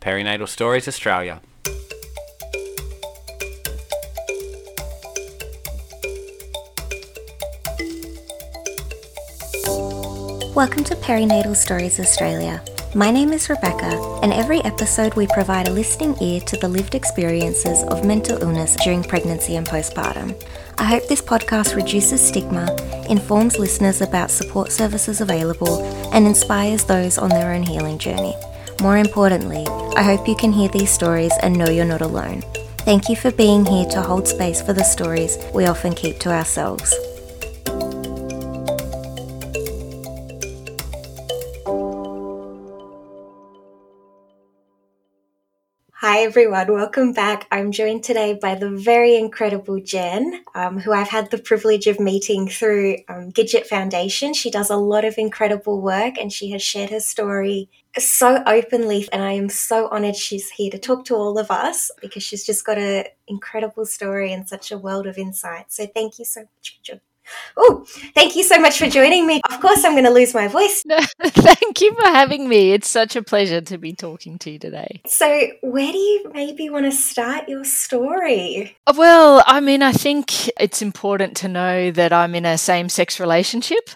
Perinatal Stories Australia. Welcome to Perinatal Stories Australia. My name is Rebecca, and every episode we provide a listening ear to the lived experiences of mental illness during pregnancy and postpartum. I hope this podcast reduces stigma, informs listeners about support services available, and inspires those on their own healing journey. More importantly, I hope you can hear these stories and know you're not alone. Thank you for being here to hold space for the stories we often keep to ourselves. Everyone, welcome back. I'm joined today by the very incredible Gen, um, who I've had the privilege of meeting through um, Gidget Foundation. She does a lot of incredible work and she has shared her story so openly. And I am so honored she's here to talk to all of us because she's just got an incredible story and such a world of insight. So thank you so much joining. Oh, thank you so much for joining me. Of course, I'm going to lose my voice. thank you for having me. It's such a pleasure to be talking to you today. So, where do you maybe want to start your story? Uh, well, I mean, I think it's important to know that I'm in a same sex relationship.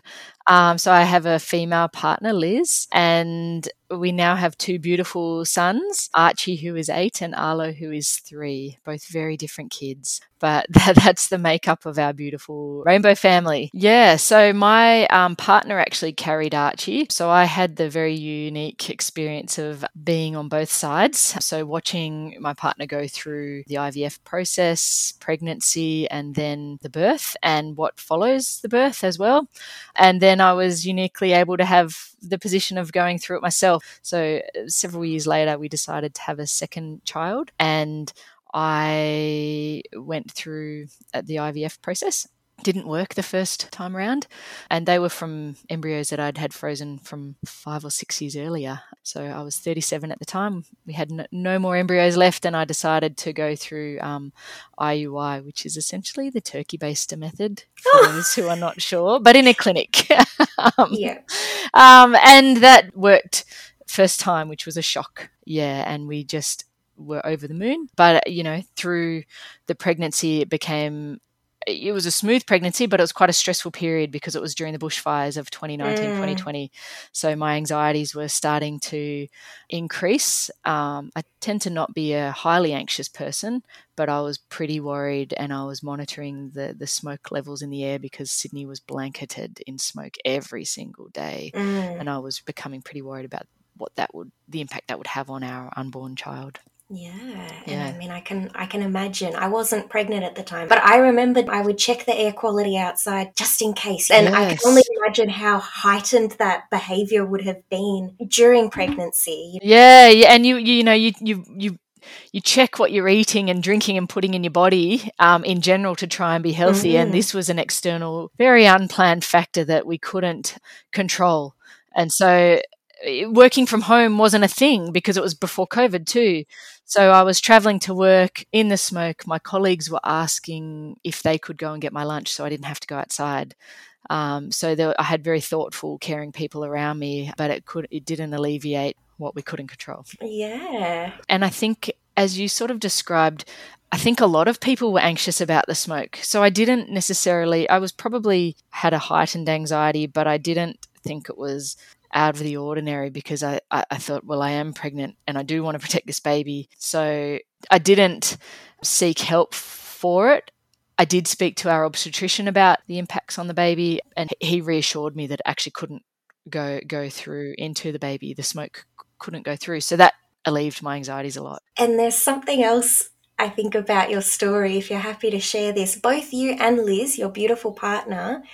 Um, so I have a female partner, Lizz, and we now have two beautiful sons, Archie, who is eight, and Arlo, who is three, both very different kids. But that, that's the makeup of our beautiful rainbow family. Yeah, so my um, partner actually carried Archie. So I had the very unique experience of being on both sides. So watching my partner go through the IVF process, pregnancy, and then the birth, and what follows the birth as well. And then I was uniquely able to have the position of going through it myself. So uh, several years later, we decided to have a second child, and I went through uh, the IVF process didn't work the first time around. And they were from embryos that I'd had frozen from five or six years earlier. So I was 37 at the time. We had no, more embryos left, and I decided to go through um, IUI, which is essentially the turkey baster method for those who are not sure, but in a clinic. um, yeah. Um, and that worked first time, which was a shock. Yeah. And we just were over the moon. But, you know, through the pregnancy, it became it was a smooth pregnancy, but it was quite a stressful period because it was during the bushfires of 2019, mm. 2020. So my anxieties were starting to increase. Um, I tend to not be a highly anxious person, but I was pretty worried and I was monitoring the, the smoke levels in the air because Sydney was blanketed in smoke every single day. Mm. And I was becoming pretty worried about what that would, the impact that would have on our unborn child. Yeah, and I mean, I can I can imagine. I wasn't pregnant at the time, but I remembered I would check the air quality outside just in case, and yes. I can only imagine how heightened that behavior would have been during pregnancy. Yeah, yeah, and you you know you you you you check what you're eating and drinking and putting in your body um, in general to try and be healthy. Mm-hmm. And this was an external, very unplanned factor that we couldn't control. And so working from home wasn't a thing because it was before COVID too. So I was traveling to work in the smoke. My colleagues were asking if they could go and get my lunch so I didn't have to go outside. Um, so there, I had very thoughtful, caring people around me, but it could it didn't alleviate what we couldn't control. Yeah. And I think as you sort of described, I think a lot of people were anxious about the smoke. So I didn't necessarily I was probably had a heightened anxiety, but I didn't think it was out of the ordinary because I, I, I thought, well, I am pregnant and I do want to protect this baby. So I didn't seek help for it. I did speak to our obstetrician about the impacts on the baby, and he reassured me that it actually couldn't go go through into the baby. The smoke couldn't go through, so that alleviated my anxieties a lot. And there's something else I think about your story. If you're happy to share this, both you and Lizz, your beautiful partner,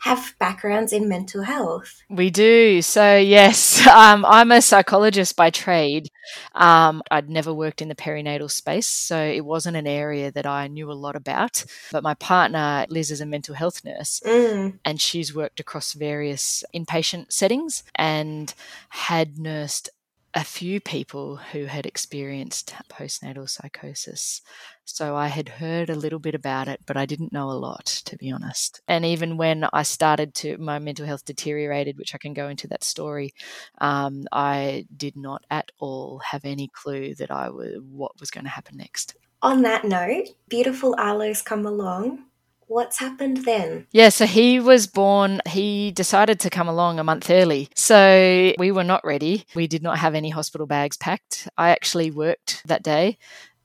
have backgrounds in mental health. We do. So, yes, um, I'm a psychologist by trade. Um, I'd never worked in the perinatal space, so it wasn't an area that I knew a lot about. But my partner, Lizz, is a mental health nurse, mm. and she's worked across various inpatient settings and had nursed a few people who had experienced postnatal psychosis. So I had heard a little bit about it, but I didn't know a lot, to be honest. And even when I started to, my mental health deteriorated, which I can go into that story, um, I did not at all have any clue that I was what was going to happen next. On that note, beautiful Arlo's come along. What's happened then? Yeah, so he was born, he decided to come along a month early. So we were not ready. We did not have any hospital bags packed. I actually worked that day.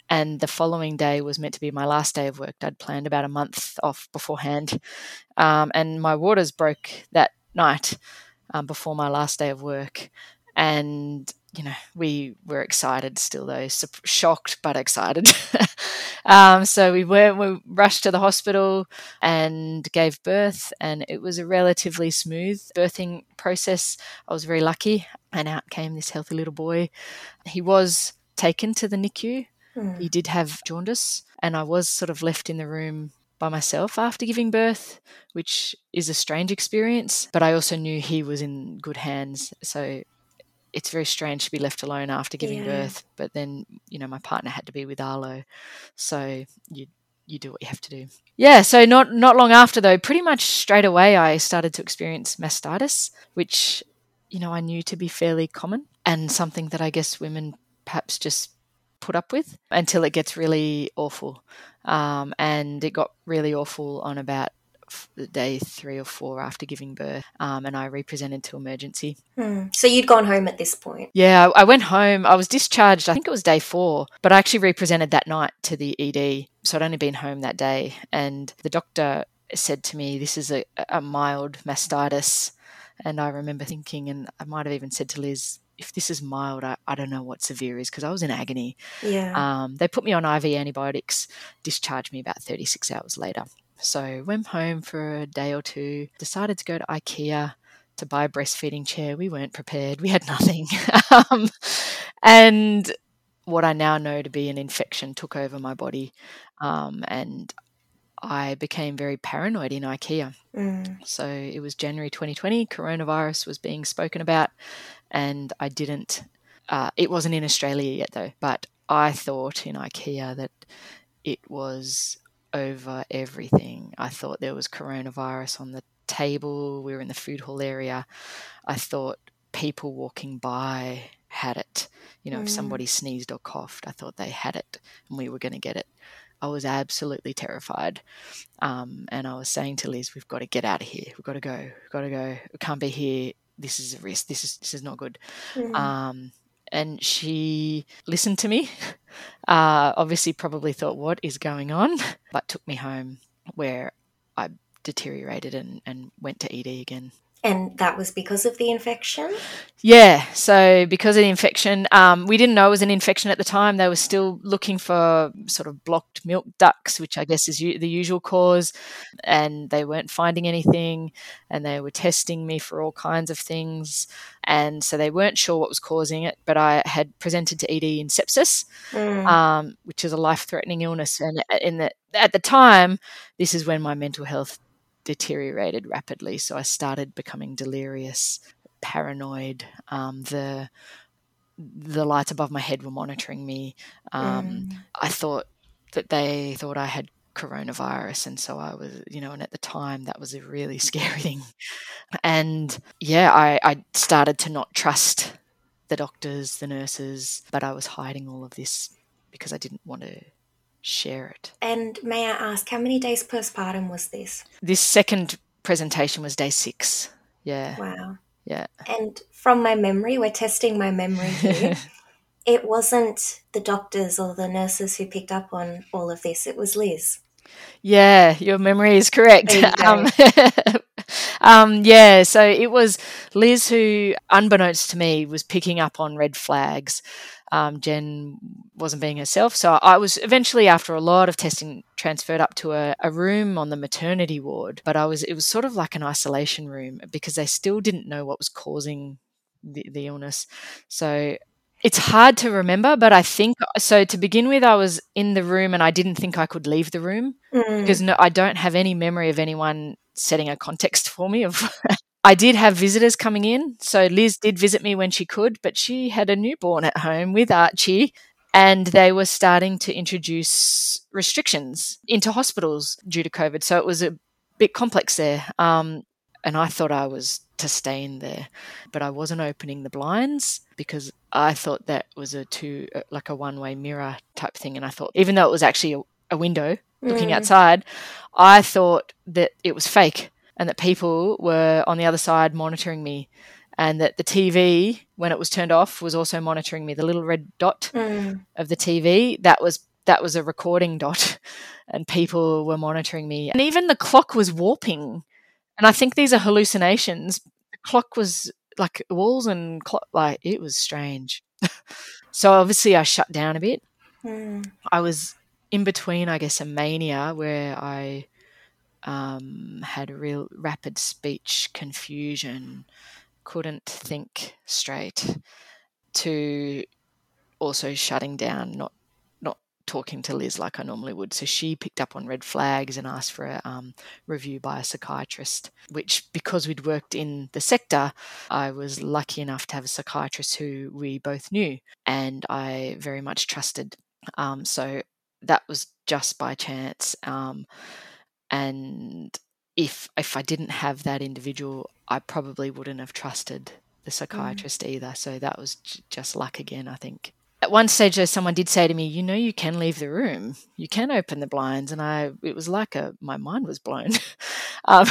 And the following day was meant to be my last day of work. I'd planned about a month off beforehand. Um, and my waters broke that night um, before my last day of work. And you know, we were excited still, though, shocked but excited. um, so we went, we rushed to the hospital and gave birth, and it was a relatively smooth birthing process. I was very lucky, and out came this healthy little boy. He was taken to the NICU. Mm. He did have jaundice, and I was sort of left in the room by myself after giving birth, which is a strange experience. But I also knew he was in good hands. So it's very strange to be left alone after giving yeah. birth. But then, you know, my partner had to be with Arlo, so you you do what you have to do. Yeah. So not not long after though, pretty much straight away, I started to experience mastitis, which you know I knew to be fairly common and something that I guess women perhaps just put up with until it gets really awful. Um, and it got really awful on about day three or four after giving birth, um, and I represented to emergency. Hmm. So you'd gone home at this point? Yeah, I went home. I was discharged, I think it was day four, but I actually represented that night to the ED. So I'd only been home that day, and the doctor said to me, This is a, a mild mastitis. And I remember thinking, and I might have even said to Lizz, if this is mild, I, I don't know what severe is because I was in agony. Yeah. Um, they put me on IV antibiotics, discharged me about 36 hours later. So went home for a day or two, decided to go to IKEA to buy a breastfeeding chair. We weren't prepared. We had nothing. um, and what I now know to be an infection took over my body. Um, and I became very paranoid in IKEA. Mm. So it was January 2020, coronavirus was being spoken about, and I didn't, uh, it wasn't in Australia yet though, but I thought in IKEA that it was over everything. I thought there was coronavirus on the table. We were in the food hall area. I thought people walking by had it. You know, mm. if somebody sneezed or coughed, I thought they had it and we were going to get it. I was absolutely terrified. Um, and I was saying to Lizz, we've got to get out of here. We've got to go. We've got to go. We can't be here. This is a risk. This is this is not good. Mm. Um, and she listened to me. Uh, obviously, probably thought, what is going on? But took me home where I deteriorated and, and went to ED again. And that was because of the infection? Yeah. So, because of the infection, um, we didn't know it was an infection at the time. They were still looking for sort of blocked milk ducts, which I guess is u- the usual cause. And they weren't finding anything. And they were testing me for all kinds of things. And so they weren't sure what was causing it. But I had presented to ED in sepsis, mm. um, which is a life threatening illness. And in the, at the time, this is when my mental health deteriorated rapidly. So I started becoming delirious, paranoid. Um, the the lights above my head were monitoring me. Um, mm. I thought that they thought I had coronavirus, and so I was, you know, and at the time that was a really scary thing. And yeah, I, I started to not trust the doctors, the nurses, but I was hiding all of this because I didn't want to share it. And may I ask, how many days postpartum was this? This second presentation was day six. Yeah. Wow. Yeah. And from my memory, we're testing my memory here. it wasn't the doctors or the nurses who picked up on all of this, it was Lizz. Yeah, your memory is correct. Um, um, yeah, so it was Lizz who, unbeknownst to me, was picking up on red flags um, Gen wasn't being herself. So I was eventually, after a lot of testing, transferred up to a, a, room on the maternity ward. But I was it was sort of like an isolation room because they still didn't know what was causing the, the illness. So it's hard to remember, but I think so. To begin with, I was in the room and I didn't think I could leave the room mm. because no, I don't have any memory of anyone setting a context for me of I did have visitors coming in. So Lizz did visit me when she could, but she had a newborn at home with Archie and they were starting to introduce restrictions into hospitals due to COVID. So it was a bit complex there. Um, and I thought I was to stay in there, but I wasn't opening the blinds because I thought that was a two uh, like a one way mirror type thing. And I thought, even though it was actually a, a window looking mm. outside, I thought that it was fake and that people were on the other side monitoring me and that the TV, when it was turned off, was also monitoring me. The little red dot mm. of the TV that was that was a recording dot, and people were monitoring me. And even the clock was warping, and I think these are hallucinations. The clock was like walls and clock, like it was strange. so obviously, I shut down a bit. Mm. I was in between, I guess, a mania where I um, had real rapid speech confusion couldn't think straight to also shutting down, not not talking to Lizz like I normally would. So she picked up on red flags and asked for a um, review by a psychiatrist. Which, because we'd worked in the sector, I was lucky enough to have a psychiatrist who we both knew, and I very much trusted. Um, so that was just by chance. Um, and if if I didn't have that individual, I probably wouldn't have trusted the mm. psychiatrist mm. either. So that was j- just luck again, I think. At one stage, though, someone did say to me, "You know, you can leave the room. You can open the blinds." And I, it was like a my mind was blown. um,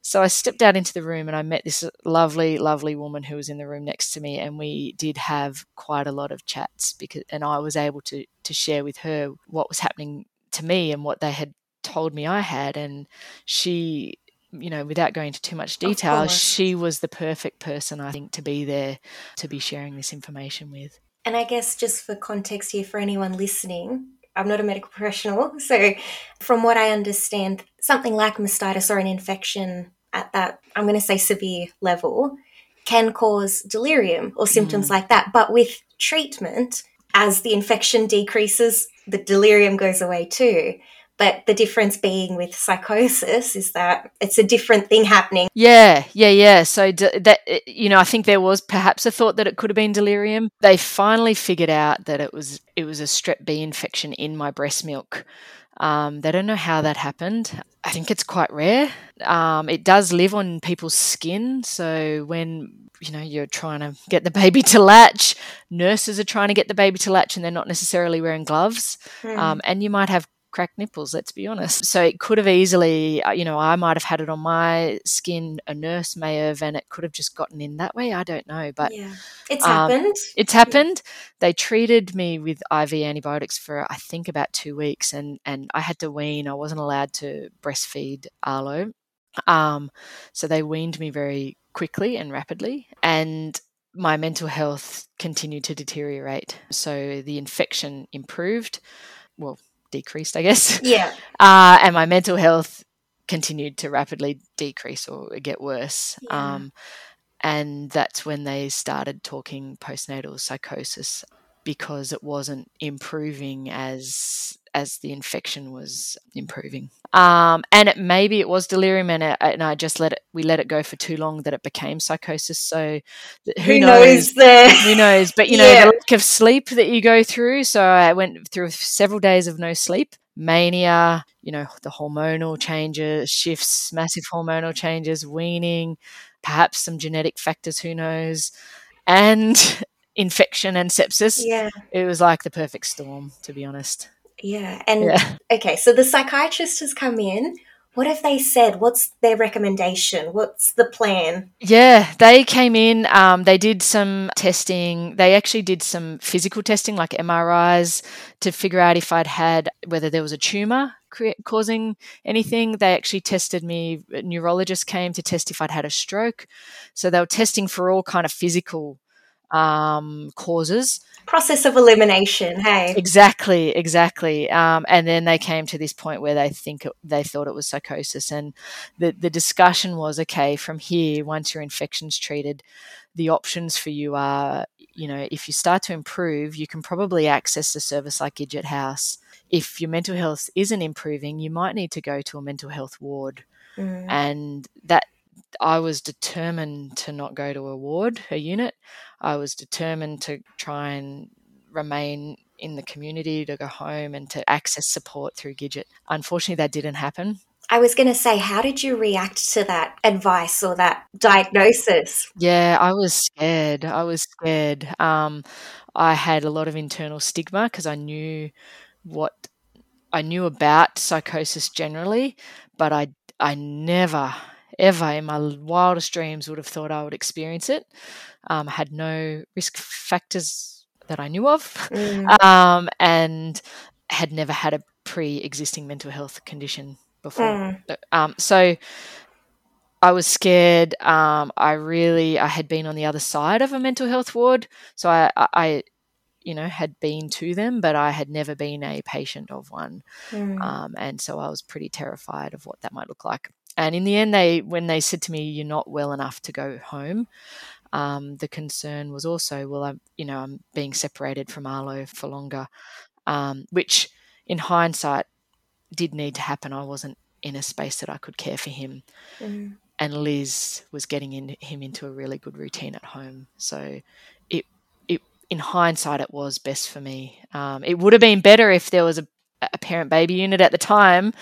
so I stepped out into the room and I met this lovely, lovely woman who was in the room next to me, and we did have quite a lot of chats because, and I was able to to share with her what was happening to me and what they had told me I had. And she, you know, without going into too much detail, she was the perfect person, I think, to be there to be sharing this information with. And I guess just for context here, for anyone listening, I'm not a medical professional. So, from what I understand, something like mastitis or an infection at that, I'm going to say severe level, can cause delirium or symptoms mm. like that. But with treatment, as the infection decreases, the delirium goes away too. But the difference being with psychosis is that it's a different thing happening. Yeah, yeah, yeah. So d- that you know, I think there was perhaps a thought that it could have been delirium. They finally figured out that it was it was a strep B infection in my breast milk. Um, they don't know how that happened. I think it's quite rare. Um, it does live on people's skin. So when you know you're trying to get the baby to latch, nurses are trying to get the baby to latch, and they're not necessarily wearing gloves. Mm. Um, and you might have cracked nipples, let's be honest. So it could have easily, uh, you know, I might have had it on my skin, a nurse may have, and it could have just gotten in that way. I don't know. But yeah, it's um, happened. It's happened. They treated me with IV antibiotics for, I think, about two weeks, and, and I had to wean. I wasn't allowed to breastfeed Arlo. Um, so they weaned me very quickly and rapidly. And my mental health continued to deteriorate. So the infection improved. Well, decreased, I guess. Yeah. Uh, and my mental health continued to rapidly decrease or get worse. Yeah. Um, and that's when they started talking postnatal psychosis because it wasn't improving as as the infection was improving. Um, and it, maybe it was delirium, and, it, and I just let it. We let it go for too long that it became psychosis. So who, who knows? knows who knows? But you know yeah. the lack of sleep that you go through. So I went through several days of no sleep, mania. You know the hormonal changes, shifts, massive hormonal changes, weaning, perhaps some genetic factors. Who knows? And infection and sepsis. Yeah. It was like the perfect storm, to be honest. Yeah. And yeah. okay, so the psychiatrist has come in. What have they said? What's their recommendation? What's the plan? Yeah, they came in, um, they did some testing. They actually did some physical testing, like MRIs, to figure out if I'd had whether there was a tumor causing anything. They actually tested me. A neurologist came to test if I'd had a stroke. So they were testing for all kind of physical um, causes. Process of elimination, hey. Exactly, exactly. Um, and then they came to this point where they think it, they thought it was psychosis, and the the discussion was okay. From here, once your infection's treated, the options for you are, you know, if you start to improve, you can probably access a service like Gidget House. If your mental health isn't improving, you might need to go to a mental health ward, mm. and that I was determined to not go to a ward, a unit. I was determined to try and remain in the community, to go home and to access support through Gidget. Unfortunately, that didn't happen. I was going to say, how did you react to that advice or that diagnosis? Yeah, I was scared. I was scared. Um, I had a lot of internal stigma because I knew what I knew about psychosis generally, but I I never ever in my wildest dreams would have thought I would experience it. Um, had no risk factors that I knew of, mm. um, and had never had a pre-existing mental health condition before. Mm. Um, so I was scared. Um, I really I had been on the other side of a mental health ward, so I, I you know had been to them, but I had never been a patient of one, mm. um, and so I was pretty terrified of what that might look like. And in the end, they when they said to me, "You're not well enough to go home," um, the concern was also, well, I'm you know I'm being separated from Arlo for longer, um, which in hindsight did need to happen. I wasn't in a space that I could care for him. Mm. And Lizz was getting in, him into a really good routine at home. So it, it in hindsight, it was best for me. Um, it would have been better if there was a, a parent baby unit at the time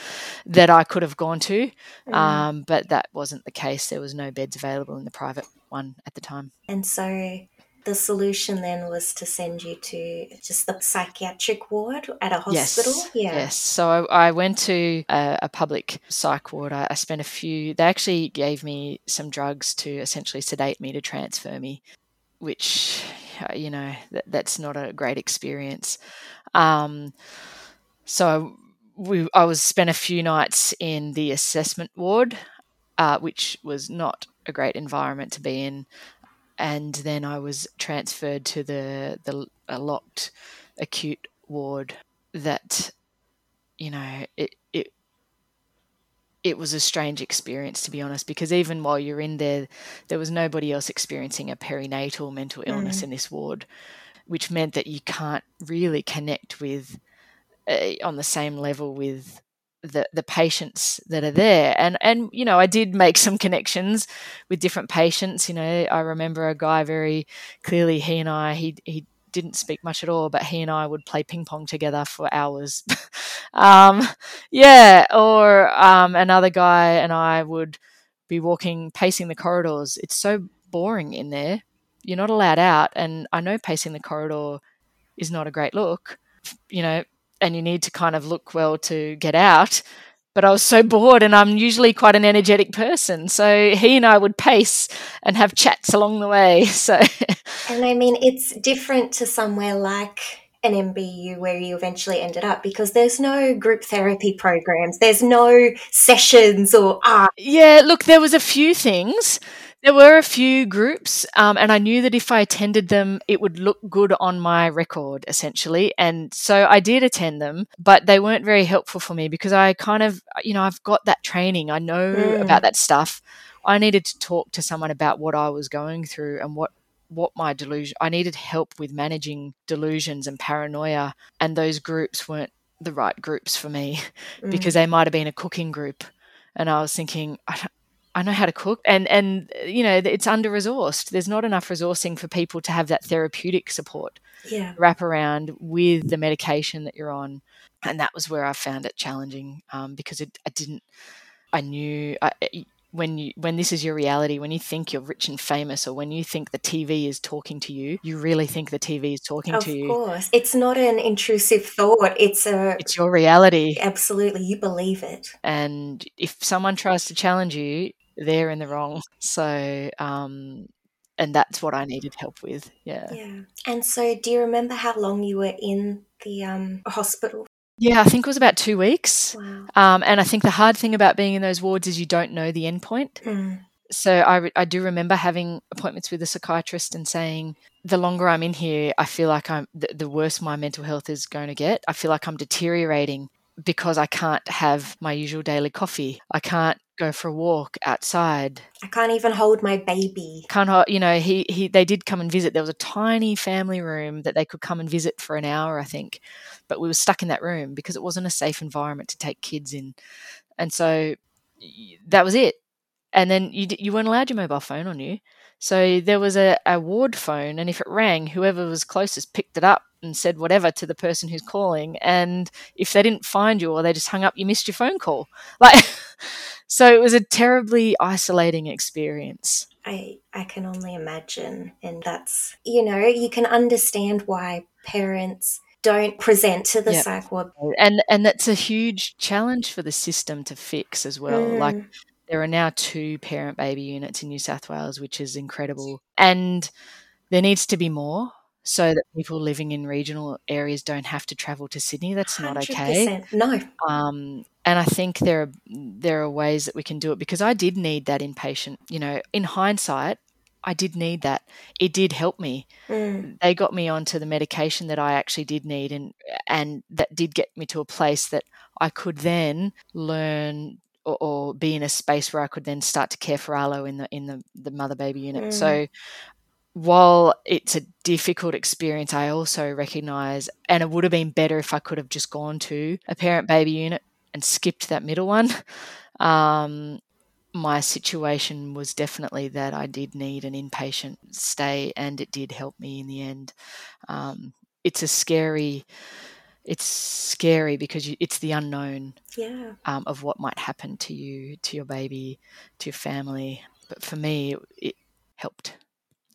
that I could have gone to, mm. um, but that wasn't the case. There was no beds available in the private one at the time. And so the solution then was to send you to just the psychiatric ward at a hospital. Yes, yeah. Yes. So I, I went to a, a, public psych ward. I, I, spent a few. They actually gave me some drugs to essentially sedate me to transfer me, which you know that, that's not a great experience. Um, so we, I was spent a few nights in the assessment ward, uh, which was not a great environment to be in and then I was transferred to the the locked acute ward. That you know it it it was a strange experience to be honest because even while you're in there, there was nobody else experiencing a perinatal mental illness mm. in this ward, which meant that you can't really connect with uh, on the same level with the the patients that are there. And and you know I did make some connections with different patients you know I remember a guy very clearly he and I he he didn't speak much at all but he and I would play ping pong together for hours. Um, yeah or um, another guy and I would be walking pacing the corridors. It's so boring in there. You're not allowed out and I know pacing the corridor is not a great look you know and you need to kind of look well to get out. But I was so bored, and I'm usually quite an energetic person. So he and I would pace and have chats along the way. So, and I mean, it's different to somewhere like an MBU where you eventually ended up because there's no group therapy programs, there's no sessions or art. Yeah, look, there was a few things. There were a few groups, um, and I knew that if I attended them, it would look good on my record, essentially. And so I did attend them, but they weren't very helpful for me because I kind of, you know, I've got that training, I know mm. about that stuff. I needed to talk to someone about what I was going through and what what my delusion I needed help with managing delusions and paranoia and those groups weren't the right groups for me mm. because they might have been a cooking group and I was thinking I, I know how to cook and and you know it's under resourced there's not enough resourcing for people to have that therapeutic support yeah. wrap around with the medication that you're on. And that was where I found it challenging um, because it, I didn't I knew I, when you when this is your reality when you think you're rich and famous or when you think the TV is talking to you you really think the TV is talking of to you. of course. It's not an intrusive thought. It's a it's your reality. Absolutely. You believe it. And if someone tries to challenge you they're in the wrong. So, um, and that's what I needed help with. Yeah. Yeah. And so, do you remember how long you were in the um, hospital? Yeah, I think it was about two weeks. Wow. Um, and I think the hard thing about being in those wards is you don't know the endpoint. Mm. So I, I do remember having appointments with a psychiatrist and saying, the longer I'm in here, I feel like I'm the, the worse my mental health is going to get. I feel like I'm deteriorating because I can't have my usual daily coffee. I can't go for a walk outside. I can't even hold my baby. Can't hold, you know, he, he they did come and visit. There was a tiny family room that they could come and visit for an hour, I think. But we were stuck in that room because it wasn't a safe environment to take kids in. And so that was it. and then you you weren't allowed your mobile phone on you. So there was a, a ward phone, and if it rang, whoever was closest picked it up and said whatever to the person who's calling. And if they didn't find you or they just hung up, you missed your phone call. Like, so it was a terribly isolating experience. I I can only imagine, and that's you know you can understand why parents don't present to the yep. psych ward, and and that's a huge challenge for the system to fix as well. Mm. Like there are now two parent baby units in New South Wales, which is incredible, and there needs to be more so that people living in regional areas don't have to travel to Sydney. That's not okay. No. Um, and I think there are there are ways that we can do it because I did need that inpatient. You know, in hindsight, I did need that. It did help me. Mm. They got me onto the medication that I actually did need, and and that did get me to a place that I could then learn or, or be in a space where I could then start to care for Arlo in the in the, the mother baby unit. Mm. So while it's a difficult experience, I also recognize, and it would have been better if I could have just gone to a parent baby unit and skipped that middle one. Um, my situation was definitely that I did need an inpatient stay, and it did help me in the end. Um, it's a scary, it's scary because you, it's the unknown yeah. um, of what might happen to you, to your baby, to your family. But for me, it, helped.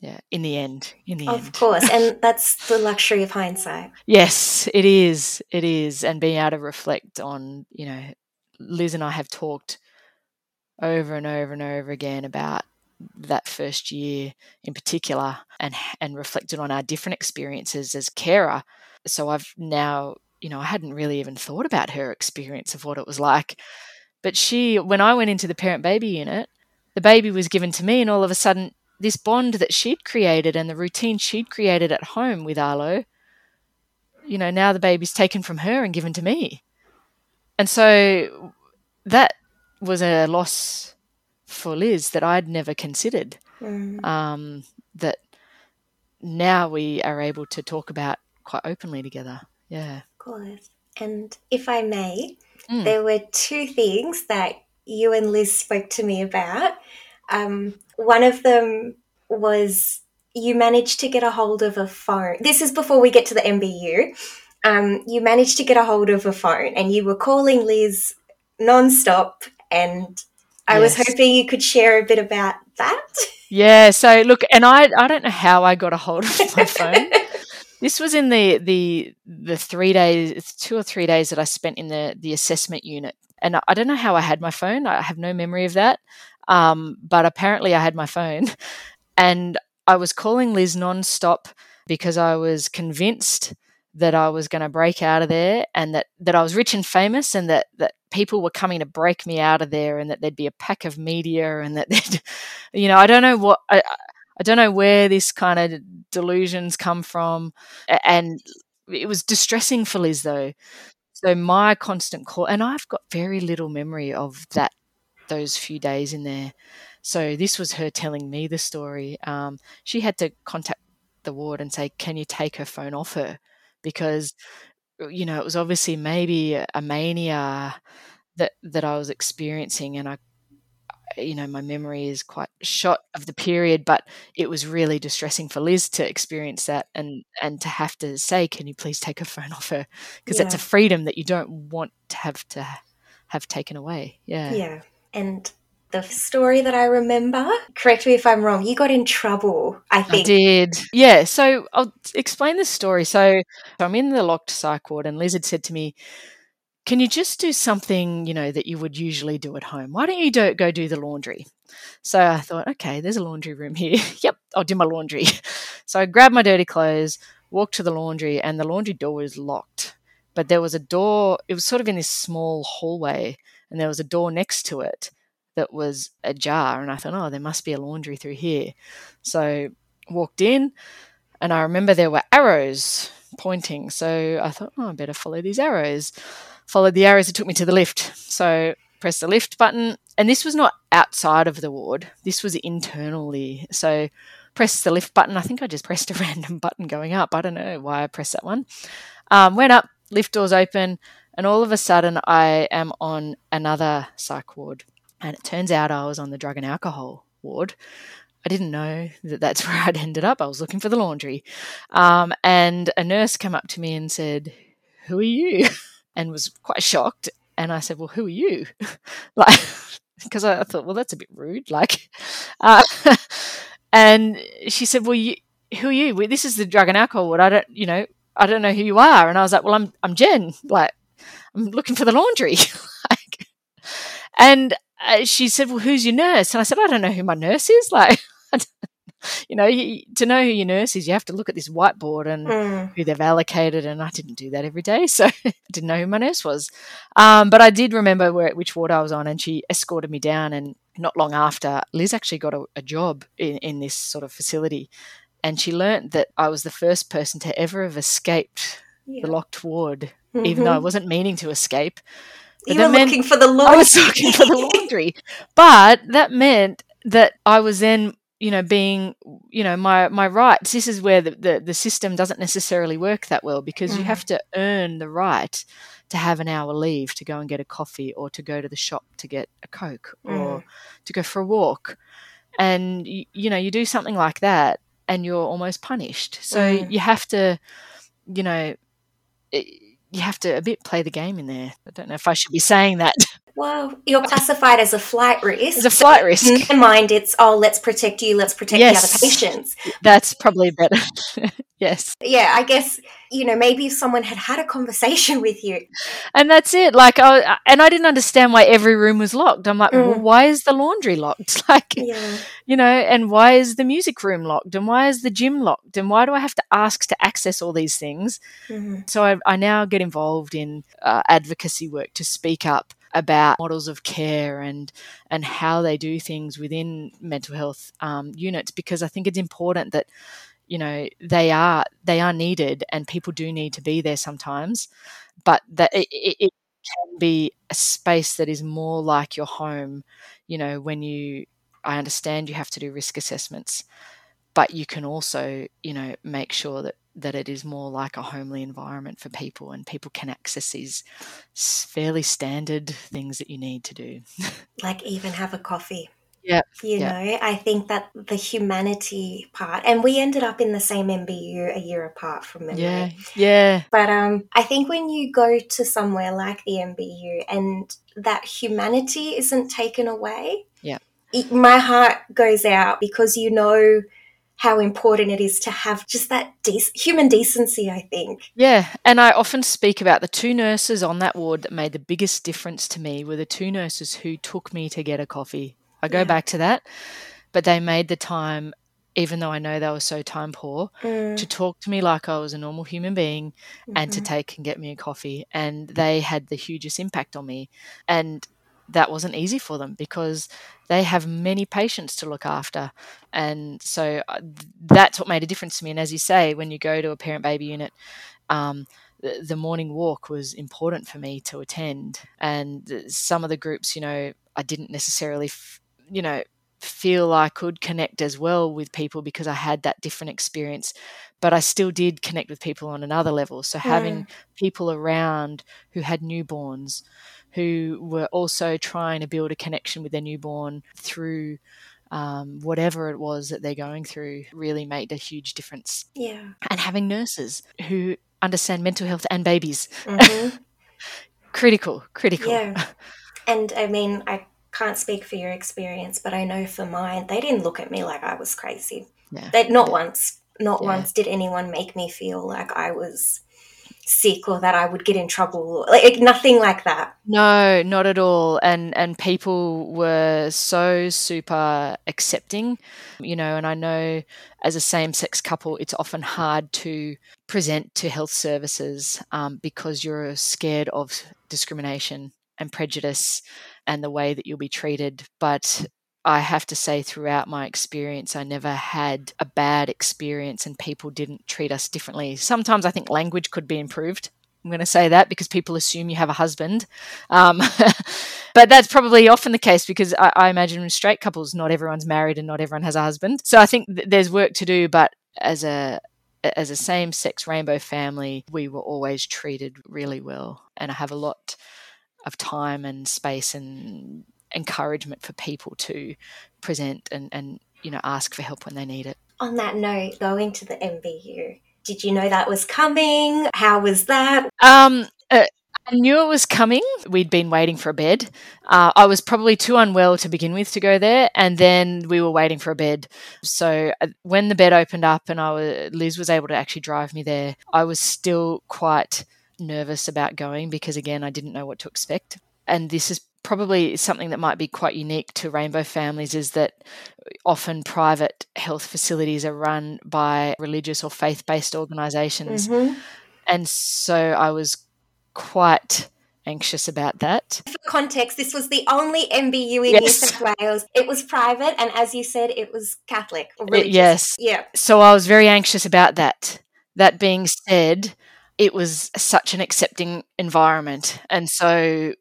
Yeah in the end in the of end. of course and that's the luxury of hindsight. Yes it is it is. And being able to reflect on you know liz and i have talked over and over and over again about that first year in particular and and reflected on our different experiences as carer so i've now you know i hadn't really even thought about her experience of what it was like but she when i went into the parent baby unit the baby was given to me and all of a sudden this bond that she'd created and the routine she'd created at home with Arlo, you know, now the baby's taken from her and given to me. And so that was a loss for Lizz that I'd never considered. Mm. Um, that now we are able to talk about quite openly together. Yeah. Of course. And if I may, mm. there were two things that you and Lizz spoke to me about um, one of them was you managed to get a hold of a phone. This is before we get to the MBU. Um, you managed to get a hold of a phone and you were calling Lizz nonstop. And I yes. was hoping you could share a bit about that. Yeah. So look, and I I don't know how I got a hold of my phone. This was in the the the three days, two or three days that I spent in the the assessment unit, and I don't know how I had my phone. I have no memory of that. Um, but apparently, I had my phone and I was calling Lizz nonstop because I was convinced that I was going to break out of there and that, that I was rich and famous and that, that people were coming to break me out of there and that there'd be a pack of media and that, you know, I don't know what, I, I don't know where this kind of delusions come from. And it was distressing for Lizz though. So my constant call, and I've got very little memory of that those few days in there. So this was her telling me the story. Um, she had to contact the ward and say, "Can you take her phone off her?" Because you know it was obviously maybe a mania that that I was experiencing, and I, you know, my memory is quite shot of the period, but it was really distressing for Lizz to experience that and and to have to say, "Can you please take her phone off her?" Because yeah. it's a freedom that you don't want to have to have taken away. Yeah. Yeah. And the story that I remember, correct me if I'm wrong, you got in trouble, I think. I did. Yeah. So I'll explain the story. So I'm in the locked psych ward, and Lizz had said to me, Can you just do something, you know, that you would usually do at home? Why don't you do, go do the laundry? So I thought, okay, there's a laundry room here. yep, I'll do my laundry. so I grabbed my dirty clothes, walked to the laundry, and the laundry door was locked. But there was a door, it was sort of in this small hallway and there was a door next to it that was ajar. And I thought, oh, there must be a laundry through here. So walked in, and I remember there were arrows pointing. So I thought, oh, I better follow these arrows. Followed the arrows, it took me to the lift. So press the lift button, and this was not outside of the ward. This was internally. So press the lift button. I think I just pressed a random button going up. I don't know why I pressed that one. Um, went up, lift doors open and all of a sudden I am on another psych ward. And it turns out I was on the drug and alcohol ward. I didn't know that that's where I'd ended up. I was looking for the laundry. Um, and a nurse came up to me and said, Who are you? And was quite shocked. And I said, Well, who are you? like, because I thought, Well, that's a bit rude. Like, uh, and she said, Well, you, who are you? Well, this is the drug and alcohol ward. I don't, you know, I don't know who you are. And I was like, Well, I'm, I'm Gen. Like, I'm looking for the laundry. like, and uh, she said, Well, who's your nurse? And I said, I don't know who my nurse is. Like, you know, you, to know who your nurse is, you have to look at this whiteboard and Mm. who they've allocated. And I didn't do that every day, so I didn't know who my nurse was. Um, but I did remember where, which ward I was on, and she escorted me down. And not long after, Lizz actually got a, a job in, in this sort of facility. And she learnt that I was the first person to ever have escaped Yeah. the locked ward, even though I Mhm. wasn't meaning to escape. But you were meant- looking for the I was looking for the laundry. But that meant that I was then, you know, being, you know, my my rights. This is where the, the, the system doesn't necessarily work that well because you Mhm. have to earn the right to have an hour leave to go and get a coffee or to go to the shop to get a Coke or to go for a walk. And, you, you know, you do something like that and you're almost punished. So Mm. you have to, you know, it- you have to a bit play the game in there. I don't know if I should be saying that. Well, you're classified as a flight risk. It's a flight risk. In mind, it's oh, let's protect you, let's protect Yes. the other patients. That's probably better. yes. Yeah, I guess you know maybe if someone had had a conversation with you. And that's it. Like, I, and I didn't understand why every room was locked. I'm like, Mm. well, why is the laundry locked? Like, Yeah, you know, and why is the music room locked? And why is the gym locked? And why do I have to ask to access all these things? Mhm. So I, I now get involved in uh, advocacy work to speak up about models of care and and how they do things within mental health um, units because I think it's important that you know they are they are needed and people do need to be there sometimes, but that it, it, can be a space that is more like your home. You know when you I understand you have to do risk assessments, but you can also you know make sure that that it is more like a homely environment for people and people can access these fairly standard things that you need to do like even have a coffee. Yeah, You yeah. know, I think that the humanity part, and we ended up in the same MBU a year apart from memory. yeah yeah But um, I think when you go to somewhere like the MBU and that humanity isn't taken away, Yeah. it- my heart goes out because you know how important it is to have just that human decency. I think. yeah and i often speak about the two nurses on that ward that made the biggest difference to me were the two nurses who took me to get a coffee i go Yeah. back to that but they made the time even though i know they were so time poor Mm, to talk to me like I was a normal human being and to mhm. take and get me a coffee. And they had the hugest impact on me. And that wasn't easy for them because they have many patients to look after. And so uh, that's what made a difference to me. And as you say, when you go to a parent baby unit, um, the, the morning walk was important for me to attend. And some of the groups, you know, I didn't necessarily, f- you know, feel I could connect as well with people because I had that different experience, but I still did connect with people on another level. So having people around who had newborns, who were also trying to build a connection with their newborn through um, whatever it was that they're going through really made a huge difference. Yeah. And having nurses who understand mental health and babies, Mhm. critical, critical. Yeah. And I mean, I can't speak for your experience, but I know for mine, they didn't look at me like I was crazy. Yeah. They not once, not Yeah. once did anyone make me feel like I was sick or that I would get in trouble. Like nothing like that. No, not at all. And and people were so super accepting, you know, and I know as a same-sex couple it's often hard to present to health services um, because you're scared of discrimination and prejudice and the way that you'll be treated. But I have to say, throughout my experience, I never had a bad experience and people didn't treat us differently. Sometimes I think language could be improved. I'm going to say that because people assume you have a husband. Um, but that's probably often the case because I, I imagine in straight couples, not everyone's married and not everyone has a husband. So I think th- there's work to do, but as a as a same sex rainbow family, we were always treated really well. And I have a lot of time and space and encouragement for people to present and, and you know ask for help when they need it. On that note, going to the MBU, did you know that was coming? How was that? Um, uh, I knew it was coming. We'd been waiting for a bed. Uh, I was probably too unwell to begin with to go there, and then we were waiting for a bed. So uh, when the bed opened up and I was, Liz was able to actually drive me there, I was still quite nervous about going because again I didn't know what to expect. And this is probably something that might be quite unique to rainbow families is that often private health facilities are run by religious or faith-based organizations. Mm-hmm. And so I was quite anxious about that. For context, this was the only MBU in yes. New South Wales. It was private, and as you said, it was Catholic. It, yes. Yeah. So I was very anxious about that. That being said, it was such an accepting environment. And so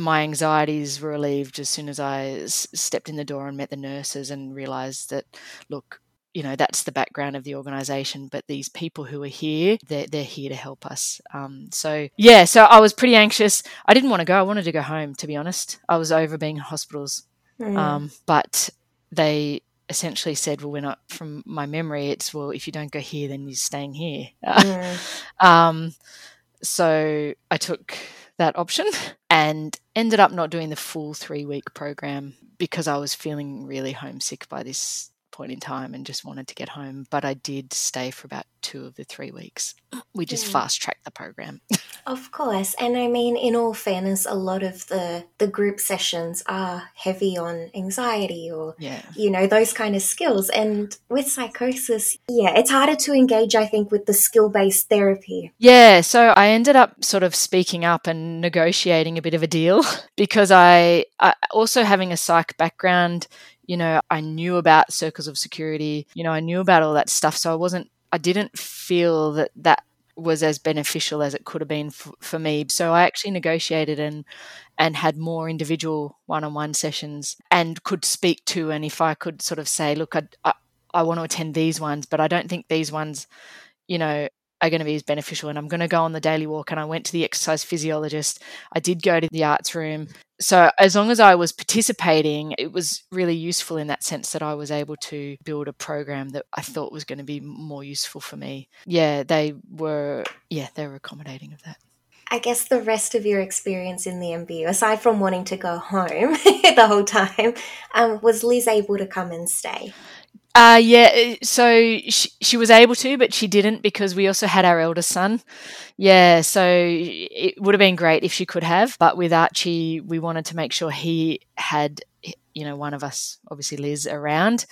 my anxieties were relieved as soon as I s- stepped in the door and met the nurses and realized that, look, you know that's the background of the organization but these people who are here they're, they're here to help us. Um, so yeah so i was pretty anxious. I didn't want to go. I wanted to go home to be honest. I was over being in hospitals. Mm. um, but they essentially said well we're not from my memory it's well if you don't go here then you're staying here. Mm. um, so i took that option and ended up not doing the full three week program because I was feeling really homesick by this point in time and just wanted to get home. But I did stay for about two of the three weeks. We just yeah. fast tracked the program. of course. And I mean, in all fairness, a lot of the, the group sessions are heavy on anxiety or, yeah. you know, those kind of skills. And with psychosis, yeah, it's harder to engage, I think, with the skill based therapy. Yeah. So I ended up sort of speaking up and negotiating a bit of a deal because I, I also having a psych background, you know, I knew about circles of security, you know, I knew about all that stuff. So I wasn't, I didn't feel that that was as beneficial as it could have been for me. So I actually negotiated and and had more individual one-on-one sessions and could speak to and if I could sort of say, look, I, I, I want to attend these ones, but I don't think these ones, you know, are going to be as beneficial. And I'm going to go on the daily walk. And I went to the exercise physiologist. I did go to the arts room. So as long as I was participating, it was really useful in that sense that I was able to build a program that I thought was going to be more useful for me. Yeah, they were. Yeah, they were accommodating of that. I guess the rest of your experience in the MBU, aside from wanting to go home the whole time, um, was Lizz able to come and stay? Uh, yeah, uh, so she, she was able to, but she didn't because we also had our eldest son. Yeah, so it would have been great if she could have, but with Archie, we wanted to make sure he had, you know, one of us, obviously Lizz, around.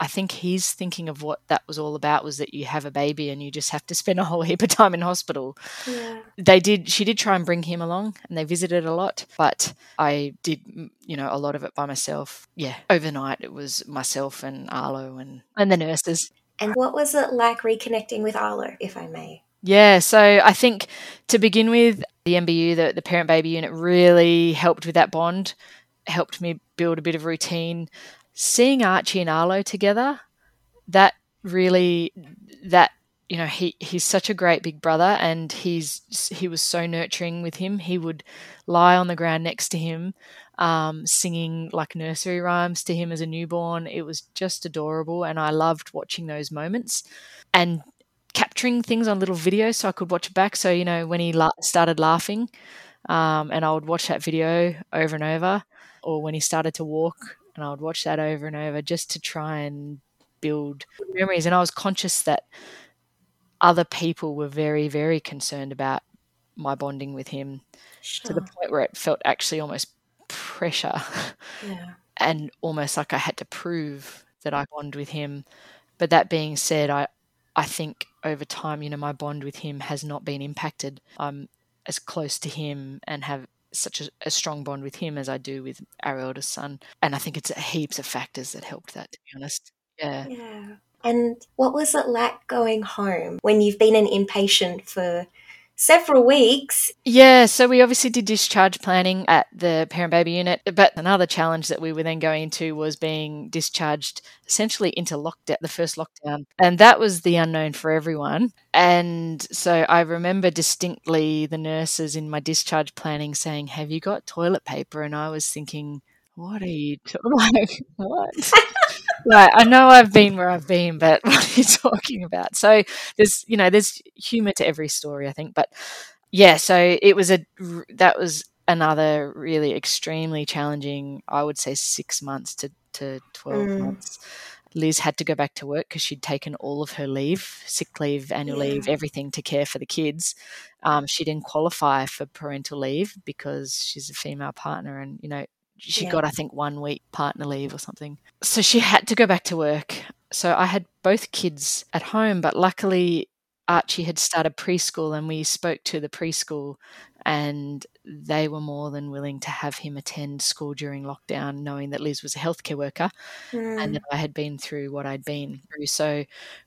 I think he's thinking of what that was all about was that you have a baby and you just have to spend a whole heap of time in hospital. Yeah. They did she did try and bring him along and they visited a lot, but I did you know a lot of it by myself. Yeah, overnight it was myself and Arlo and and the nurses. And what was it like reconnecting with Arlo, if I may? Yeah, so I think to begin with, the MBU, the, the parent baby unit, really helped with that bond, helped me build a bit of routine seeing Archie and Arlo together, that really that you know he he's such a great big brother and he's he was so nurturing with him. He would lie on the ground next to him um, singing like nursery rhymes to him as a newborn. It was just adorable and i loved watching those moments and capturing things on little videos so i could watch it back. So you know when he la- started laughing um, and i would watch that video over and over or when he started to walk and I would watch that over and over just to try and build memories. And I was conscious that other people were very, very concerned about my bonding with him sure. to the point where it felt actually almost pressure yeah. and almost like I had to prove that I bond with him. But that being said, I I think over time, you know, my bond with him has not been impacted. I'm as close to him and have such a, a, strong bond with him as I do with our eldest son. And I think it's heaps of factors that helped that, to be honest. Yeah. Yeah. And what was it like going home when you've been an inpatient for several weeks. Yeah, so we obviously did discharge planning at the parent baby unit, but another challenge that we were then going into was being discharged essentially into lockdown, the first lockdown. And that was the unknown for everyone. And so I remember distinctly the nurses in my discharge planning saying, Have you got toilet paper? And I was thinking, what are you talking like what like I know I've been where I've been, but what are you talking about? So there's you know there's humor to every story, I think. But yeah, so it was a that was another really extremely challenging, I would say, six months to to twelve mm. months. Lizz had to go back to work because she'd taken all of her leave, sick leave, annual yeah. leave, everything to care for the kids. Um, she didn't qualify for parental leave because she's a female partner, and you know she yeah. got I think one week partner leave or something. So she had to go back to work. So I had both kids at home, but luckily Archie had started preschool and we spoke to the preschool and they were more than willing to have him attend school during lockdown, knowing that Lizz was a healthcare worker mm. and that I had been through what I'd been through. So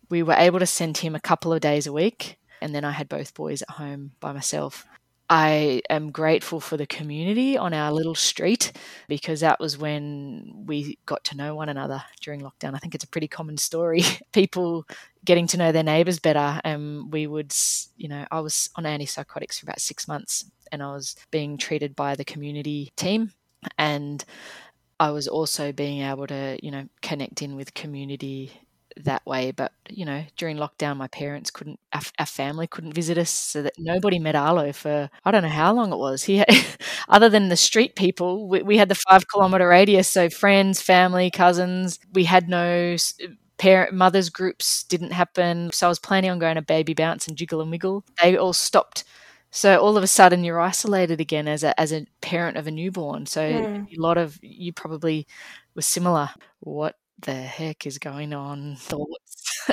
we were able to send him a couple of days a week and then I had both boys at home by myself. I am grateful for the community on our little street because that was when we got to know one another during lockdown. I think it's a pretty common story. People getting to know their neighbors better. And we would, you know, I was on antipsychotics for about six months and I was being treated by the community team. And I was also being able to, you know, connect in with community that way. But you know, during lockdown, my parents couldn't, our, our, family couldn't visit us, so that nobody met Arlo for I don't know how long it was. He, had, other than the street people, we, we, had the five kilometer radius. So friends, family, cousins. We had no parent mothers groups didn't happen. So I was planning on going to Baby Bounce and Jiggle and Wiggle. They all stopped. So all of a sudden you're isolated again as a as a parent of a newborn. So mm. a lot of you probably were similar. What the heck is going on thoughts.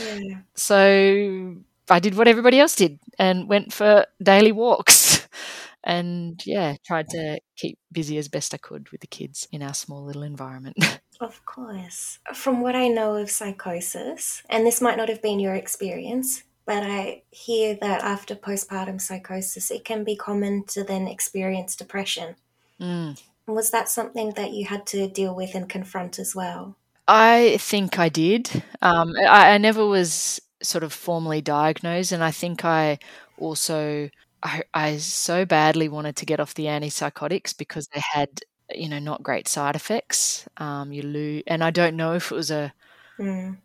yeah. So I did what everybody else did and went for daily walks. and yeah, tried to keep busy as best I could with the kids in our small little environment. Of course. From what I know of psychosis, and this might not have been your experience, but I hear that after postpartum psychosis, it can be common to then experience depression. Mm. Was that something that you had to deal with and confront as well? I think I did. Um, I, I never was sort of formally diagnosed, and I think I also I, I so badly wanted to get off the antipsychotics because they had you know not great side effects. Um, you lose, and I don't know if it was a mm.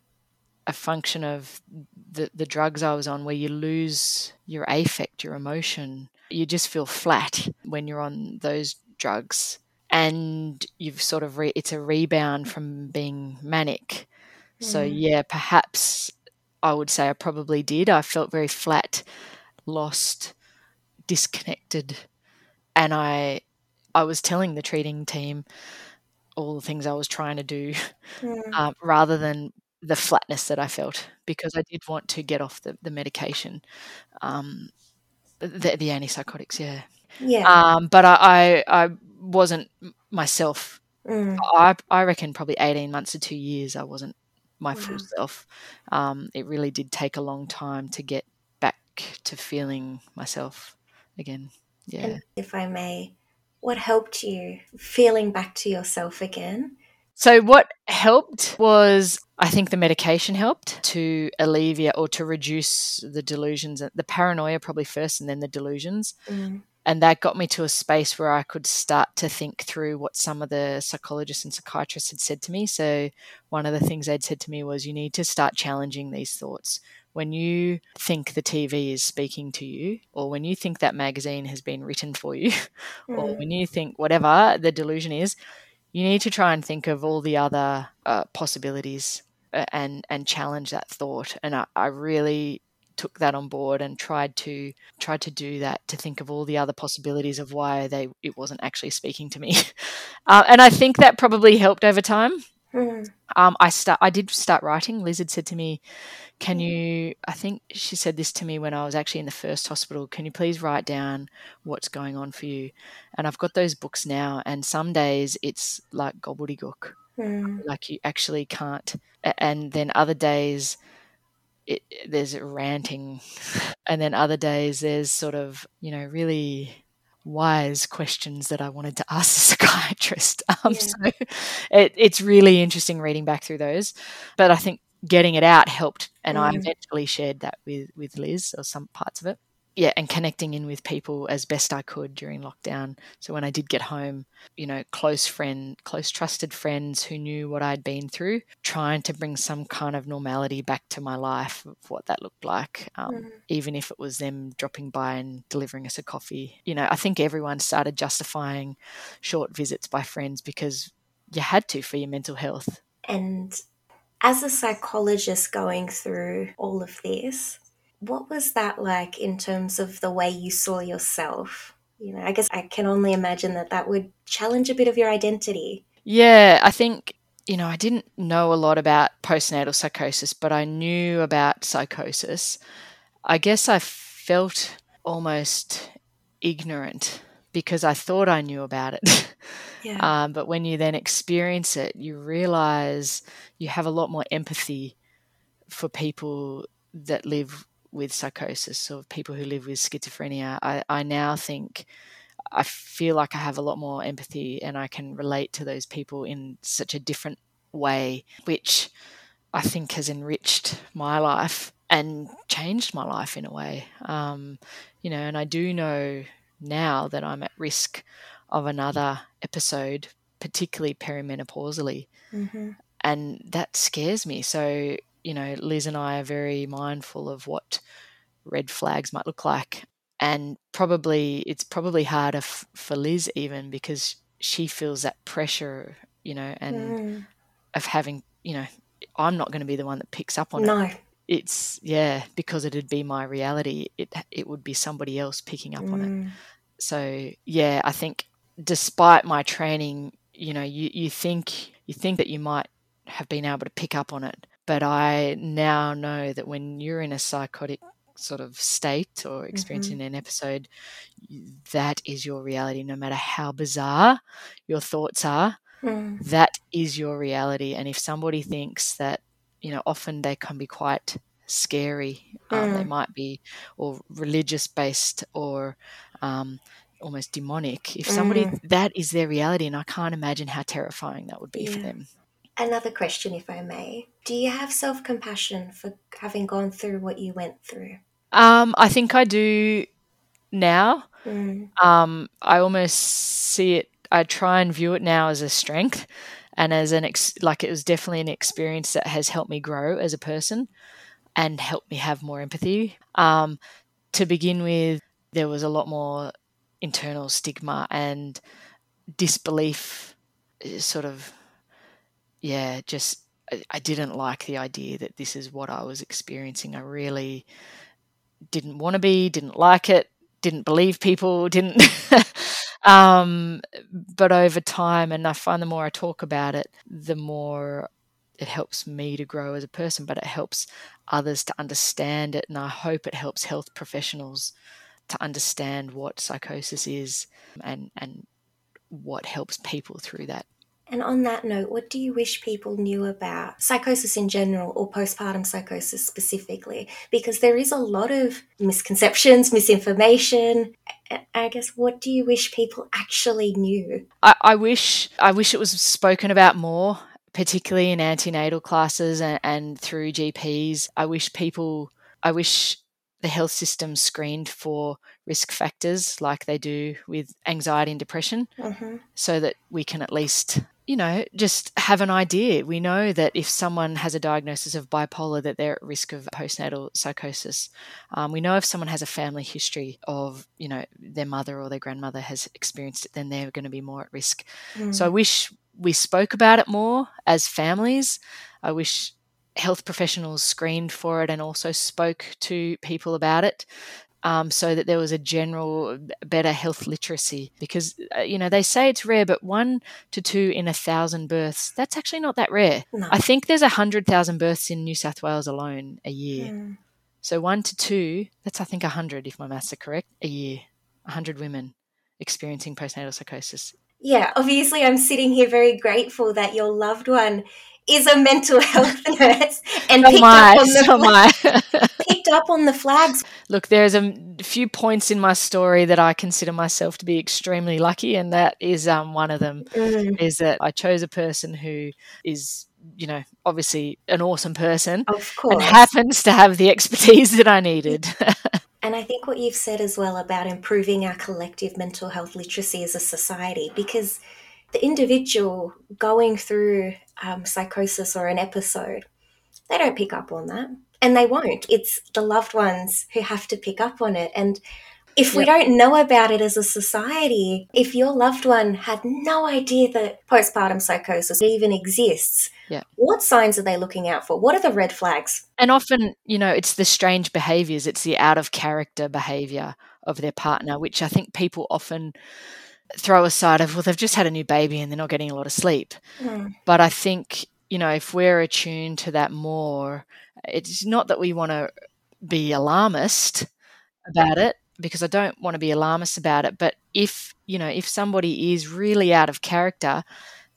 a function of the the drugs I was on, where you lose your affect, your emotion. You just feel flat when you're on those drugs and you've sort of re- it's a rebound from being manic. Mm. So yeah, perhaps I would say I probably did. I felt very flat, lost, disconnected, and I I was telling the treating team all the things I was trying to do, mm. uh, rather than the flatness that I felt because I did want to get off the, the medication, um, the, the antipsychotics. Yeah. Yeah. Um, but I, I, I wasn't myself. Mm. I I reckon probably eighteen months to two years. I wasn't my wow. full self. Um, it really did take a long time to get back to feeling myself again. Yeah. And if I may, what helped you feeling back to yourself again? So, what helped was I think the medication helped to alleviate or to reduce the delusions, the paranoia probably first and then the delusions. Mm and that got me to a space where I could start to think through what some of the psychologists and psychiatrists had said to me. So, one of the things they'd said to me was, You need to start challenging these thoughts. When you think the TV is speaking to you, or when you think that magazine has been written for you, mm. or when you think whatever the delusion is, you need to try and think of all the other uh, possibilities uh, and and challenge that thought. And I, I really took that on board and tried to tried to do that to think of all the other possibilities of why they it wasn't actually speaking to me uh, and i think that probably helped over time mm. um, i start i did start writing lizz had said to me can mm. you i think she said this to me when i was actually in the first hospital can you please write down what's going on for you and i've got those books now and some days it's like gobbledygook mm. like you actually can't and then other days it, there's ranting, and then other days there's sort of you know really wise questions that I wanted to ask the psychiatrist. Um, yeah. So it, it's really interesting reading back through those, but I think getting it out helped, and mm. I eventually shared that with with Lizz or some parts of it. Yeah, and connecting in with people as best I could during lockdown. So when I did get home, you know, close friend, close trusted friends who knew what I'd been through, trying to bring some kind of normality back to my life of what that looked like, um, mm. even if it was them dropping by and delivering us a coffee. You know, I think everyone started justifying short visits by friends because you had to for your mental health. And as a psychologist going through all of this, what was that like in terms of the way you saw yourself? You know, I guess I can only imagine that that would challenge a bit of your identity. Yeah, I think, you know, I didn't know a lot about postnatal psychosis, but I knew about psychosis. I guess I felt almost ignorant because I thought I knew about it. Yeah. Um, but when you then experience it, you realize you have a lot more empathy for people that live with psychosis or people who live with schizophrenia. I, I now think I feel like I have a lot more empathy and I can relate to those people in such a different way, which I think has enriched my life and changed my life in a way. Um, you know, and I do know now that I'm at risk of another episode, particularly perimenopausally. Mm-hmm. And that scares me. So, you know, Lizz and I are very mindful of what red flags might look like. And probably it's probably harder f- for Lizz even because she feels that pressure, you know, and mm. of having, you know, I'm not going to be the one that picks up on no. it. It's yeah, because it'd be my reality. It it would be somebody else picking up mm. on it. Mm. So yeah, I think despite my training, you know, you, you think you think that you might have been able to pick up on it, but I now know that when you're in a psychotic sort of state or experiencing mm-hmm. an episode, that is your reality, no matter how bizarre your thoughts are. Mm. That is your reality. And if somebody thinks that, you know, often they can be quite scary. Um, They mm. might be or religious based or um, almost demonic. If somebody mm. that is their reality, and I can't imagine how terrifying that would be yeah. for them. Another question, if I may. Do you have self compassion for having gone through what you went through? Um, I think I do now. Mm. Um, I almost see it, I try and view it now as a strength and as an, ex- like it was definitely an experience that has helped me grow as a person and helped me have more empathy. Um, to begin with, there was a lot more internal stigma and disbelief eh, sort of yeah just I didn't like the idea that this is what I was experiencing. I really didn't want to be, didn't like it, didn't believe people, didn't. um, but over time, and I find the more I talk about it, the more it helps me to grow as a person, but it helps others to understand it. And I hope it helps health professionals to understand what psychosis is and, and what helps people through that. And on that note, what do you wish people knew about psychosis in general or postpartum psychosis specifically? Because there is a lot of misconceptions, misinformation. I guess what do you wish people actually knew? I, I wish I wish it was spoken about more, particularly in antenatal classes and, and through GPs. I wish people I wish the health system screened for risk factors like they do with anxiety and depression mm-hmm. so that we can at least you know just have an idea. We know that if someone has a diagnosis of bipolar that they're at risk of postnatal psychosis. Um, we know if someone has a family history of you know their mother or their grandmother has experienced it then they're going to be more at risk. Mm. so i wish we spoke about it more as families. I wish health professionals screened for it and also spoke to people about it um, so that there was a general better health literacy because uh, you know they say it's rare but one to two in a thousand births that's actually not that rare no. i think there's a hundred thousand births in new south wales alone a year mm. so one to two that's i think a hundred if my maths are correct a year a hundred women experiencing postnatal psychosis yeah obviously i'm sitting here very grateful that your loved one is a mental health nurse and picked up, on the picked up on the flags. Look, there's a few points in my story that I consider myself to be extremely lucky, and that is um, one of them. Mm. Is that I chose a person who is you know, obviously an awesome person of course. and happens to have the expertise that I needed. And I think what you've said as well about improving our collective mental health literacy as a society, because the individual going through um, psychosis or an episode, they don't pick up on that. And they won't. It's the loved ones who have to pick up on it. And if we yep. don't know about it as a society, if your loved one had no idea that postpartum psychosis even exists, yeah. what signs are they looking out for? What are the red flags? And often, you know, it's the strange behaviors, it's the out of character behavior of their partner, which I think people often throw aside of, well, they've just had a new baby and they're not getting a lot of sleep. Mm. But I think, you know, if we're attuned to that more, it's not that we want to be alarmist about it because I don't want to be alarmist about it. But if, you know, if somebody is really out of character,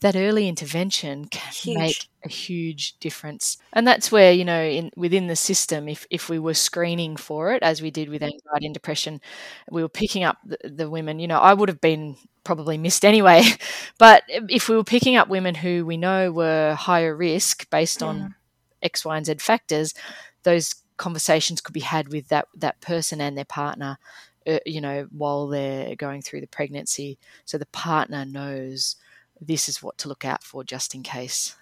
that early intervention can huge. make a huge difference. And that's where, you know, in within the system, if, if we were screening for it, as we did with anxiety and depression, we were picking up the, the women, you know, I would have been probably missed anyway. But if we were picking up women who we know were higher risk based on mm. X, Y, and Z factors, those conversations could be had with that that person and their partner uh, you know while they're going through the pregnancy so the partner knows this is what to look out for just in case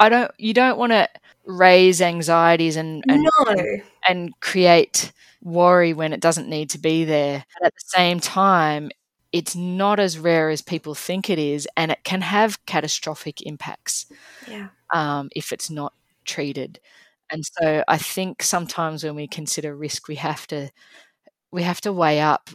i don't you don't want to raise anxieties and and, no. and, and create worry when it doesn't need to be there but at the same time it's not as rare as people think it is and it can have catastrophic impacts yeah. um, if it's not treated and so I think sometimes when we consider risk, we have to we have to weigh up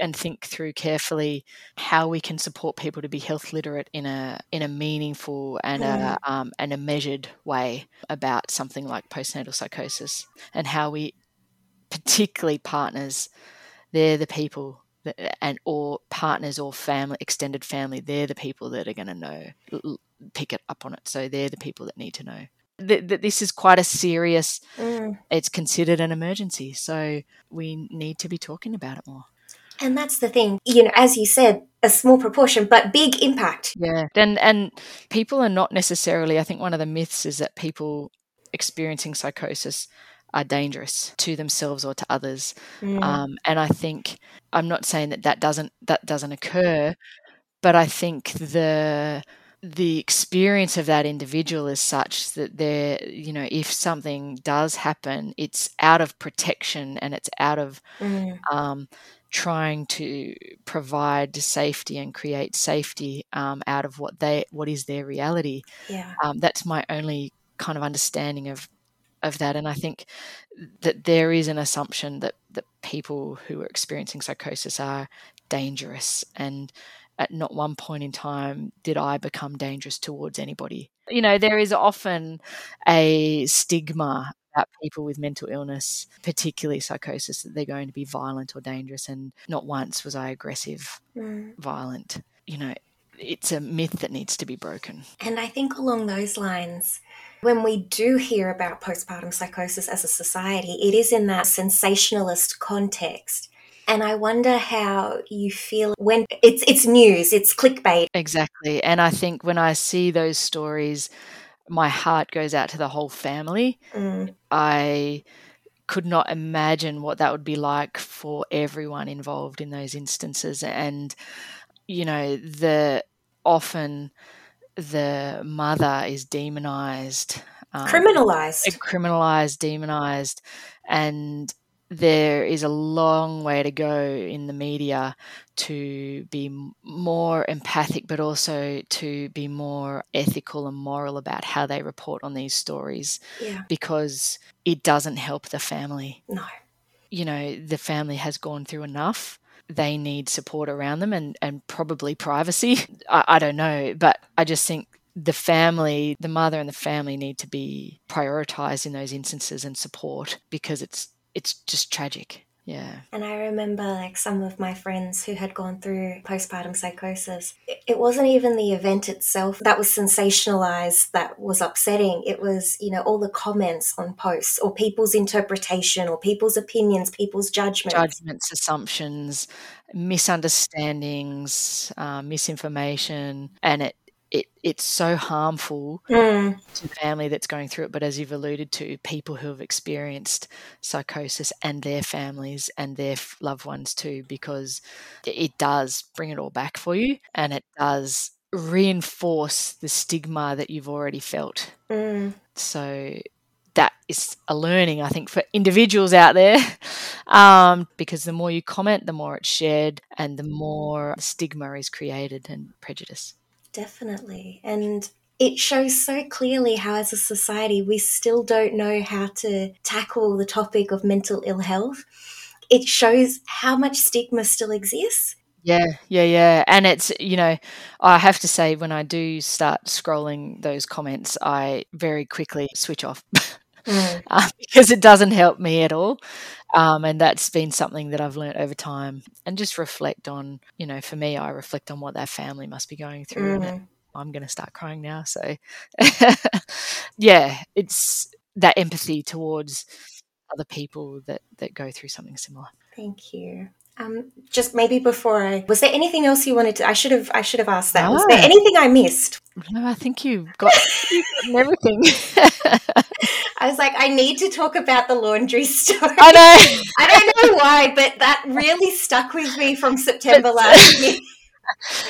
and think through carefully how we can support people to be health literate in a in a meaningful and a um, and a measured way about something like postnatal psychosis and how we particularly partners they're the people and or partners or family extended family they're the people that are going to know pick it up on it. So they're the people that need to know. That, this is quite a serious mm. it's considered an emergency. So we need to be talking about it more. And that's the thing you know as you said a small proportion but big impact. Yeah. And and people are not necessarily i think one of the myths is that people experiencing psychosis are dangerous to themselves or to others mm. um, and i think i'm not saying that that doesn't that doesn't occur but i think the the experience of that individual is such that they're, you know, if something does happen, it's out of protection and it's out of mm. um, trying to provide safety and create safety um, out of what they what is their reality. Yeah, um, that's my only kind of understanding of of that, and I think that there is an assumption that that people who are experiencing psychosis are dangerous and at not one point in time did I become dangerous towards anybody. You know, there is often a stigma about people with mental illness, particularly psychosis, that they're going to be violent or dangerous. And not once was I aggressive, mm. violent. You know, it's a myth that needs to be broken. And I think along those lines, when we do hear about postpartum psychosis as a society, it is in that sensationalist context and I wonder how you feel when it's it's news, it's clickbait. Exactly. And I think when I see those stories, my heart goes out to the whole family. Mm. I could not imagine what that would be like for everyone involved in those instances and you know the often the mother is demonized um, criminalized criminalized demonized and there is a long way to go in the media to be more empathic, but also to be more ethical and moral about how they report on these stories yeah. because it doesn't help the family. No. You know, the family has gone through enough. They need support around them and, and probably privacy. I, I don't know, but I just think the family, the mother and the family need to be prioritized in those instances and support because it's it's just tragic. Yeah. And I remember like some of my friends who had gone through postpartum psychosis. It wasn't even the event itself that was sensationalized that was upsetting. It was, you know, all the comments on posts or people's interpretation or people's opinions, people's judgments. Judgments, assumptions, misunderstandings, uh, misinformation. And it, it it's so harmful Mm. to the family that's going through it. But as you've alluded to, people who have experienced psychosis and their families and their loved ones too, because it- does bring it all back for you and it does reinforce the stigma that you've already felt. Mm. So that is a learning, I think, for individuals out there. Um, because the more you comment, the more it's shared and the more stigma is created and prejudice. Definitely. And it shows so clearly how, as a society, we still don't know how to tackle the topic of mental ill health. It shows how much stigma still exists. Yeah, yeah, yeah. And it's, you know, I have to say, when I do start scrolling those comments, I very quickly switch off Mm. uh, because it doesn't help me at all. Um, and that's been something that I've learned over time and just reflect on, you know, for me, I reflect on what that family must be going through. And Mm. I'm going to start crying now. So, yeah, it's that empathy towards other people that, that go through something similar. Thank you. Um, just maybe before I was there anything else you wanted to? I should have I should have asked that. Was there anything I missed? No, I think you've got, everything. I was like, I need to talk about the laundry story. I know. I don't know why, but that really stuck with me from September last year.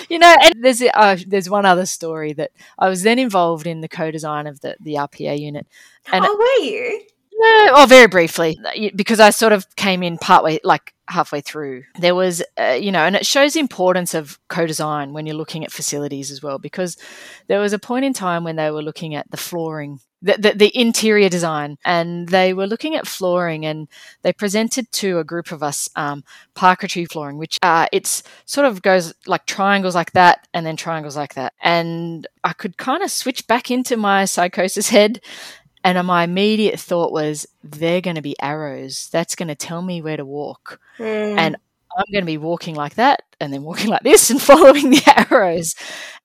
you know, and there's uh, there's one other story that I was then involved in the co-design of the the RPA unit. And- oh, were you? No, oh, very briefly, because I sort of came in partway, like halfway through. There was, uh, you know, and it shows the importance of co-design when you're looking at facilities as well, because there was a point in time when they were looking at the flooring. The, the, the interior design, and they were looking at flooring, and they presented to a group of us um, parquetry flooring, which uh, it's sort of goes like triangles like that, and then triangles like that. And I could kind of switch back into my psychosis head and my immediate thought was, they're going to be arrows. That's going to tell me where to walk. Mm. And I'm going to be walking like that and then walking like this and following the arrows.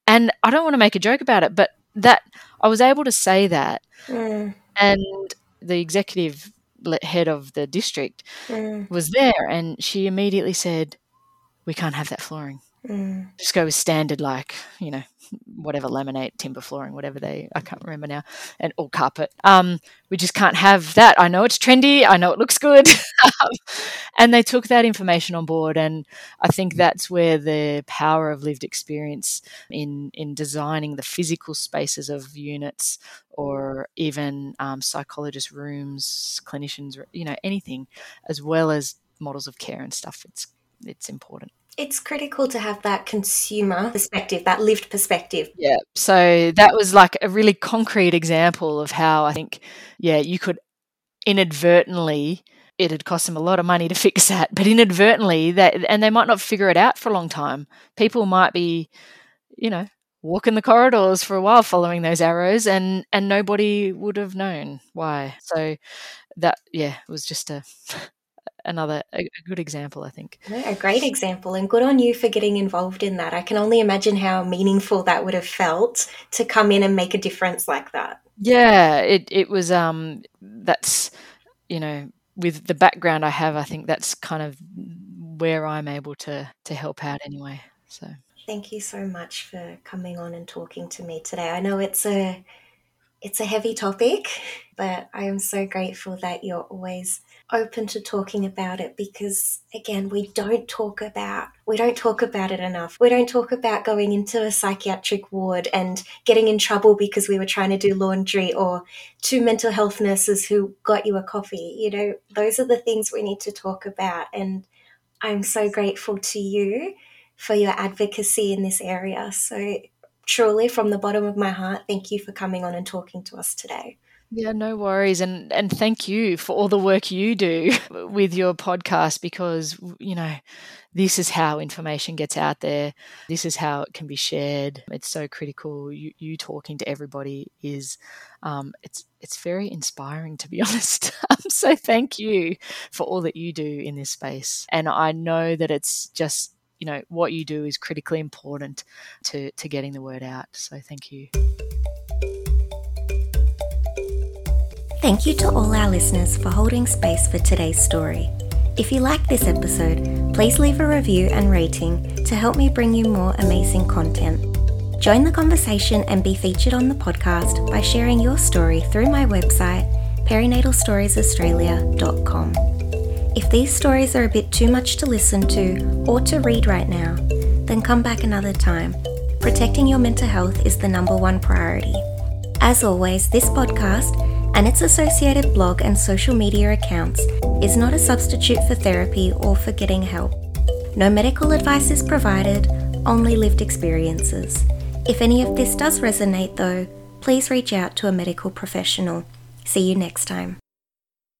And I don't want to make a joke about it, but that I was able to say that. Mm, And the executive head of the district mm, was there and she immediately said, We can't have that flooring. mm. Just go with standard, like, you know, whatever laminate, timber flooring, whatever they, I can't remember now, and or carpet. Um, we just can't have that. I know it's trendy. I know it looks good. And they took that information on board. And I think that's where the power of lived experience in, in designing the physical spaces of units or even um, psychologist rooms, clinicians, you know, anything, as well as models of care and stuff. It's, it's important. It's critical to have that consumer perspective, that lived perspective. Yeah. So that was like a really concrete example of how I think, yeah, you could inadvertently, it had cost them a lot of money to fix that, but inadvertently, that, and they might not figure it out for a long time. People might be, you know, walking the corridors for a while following those arrows and and nobody would have known why so that yeah was just a another a, a good example i think No, A great example, and good on you for getting involved in that. I can only imagine how meaningful that would have felt to come in and make a difference like that. Yeah, it it was um that's you know with the background I have I think that's kind of where I'm able to to help out anyway. So Thank you so much for coming on and talking to me today. I know it's a it's a heavy topic, but I am so grateful that you're always open to talking about it because again, we don't talk about we don't talk about it enough. We don't talk about going into a psychiatric ward and getting in trouble because we were trying to do laundry or two mental health nurses who got you a coffee. You know, those are the things we need to talk about and I'm so grateful to you for your advocacy in this area. So, truly, from the bottom of my heart, thank you for coming on and talking to us today. Yeah, no worries and and thank you for all the work you do with your podcast because you know this is how information gets out there. This is how it can be shared. It's so critical. You, you talking to everybody is, um, it's it's very inspiring to be honest. Um, so thank you for all that you do in this space. And I know that it's just you know what you do is critically important to to getting the word out. So thank you. Thank you to all our listeners for holding space for today's story. If you like this episode, please leave a review and rating to help me bring you more amazing content. Join the conversation and be featured on the podcast by sharing your story through my website, perinatalstoriesaustralia.com. If these stories are a bit too much to listen to or to read right now, then come back another time. Protecting your mental health is the number one priority. As always, this podcast and its associated blog and social media accounts is not a substitute for therapy or for getting help. No medical advice is provided, only lived experiences. If any of this does resonate, though, please reach out to a medical professional. See you next time.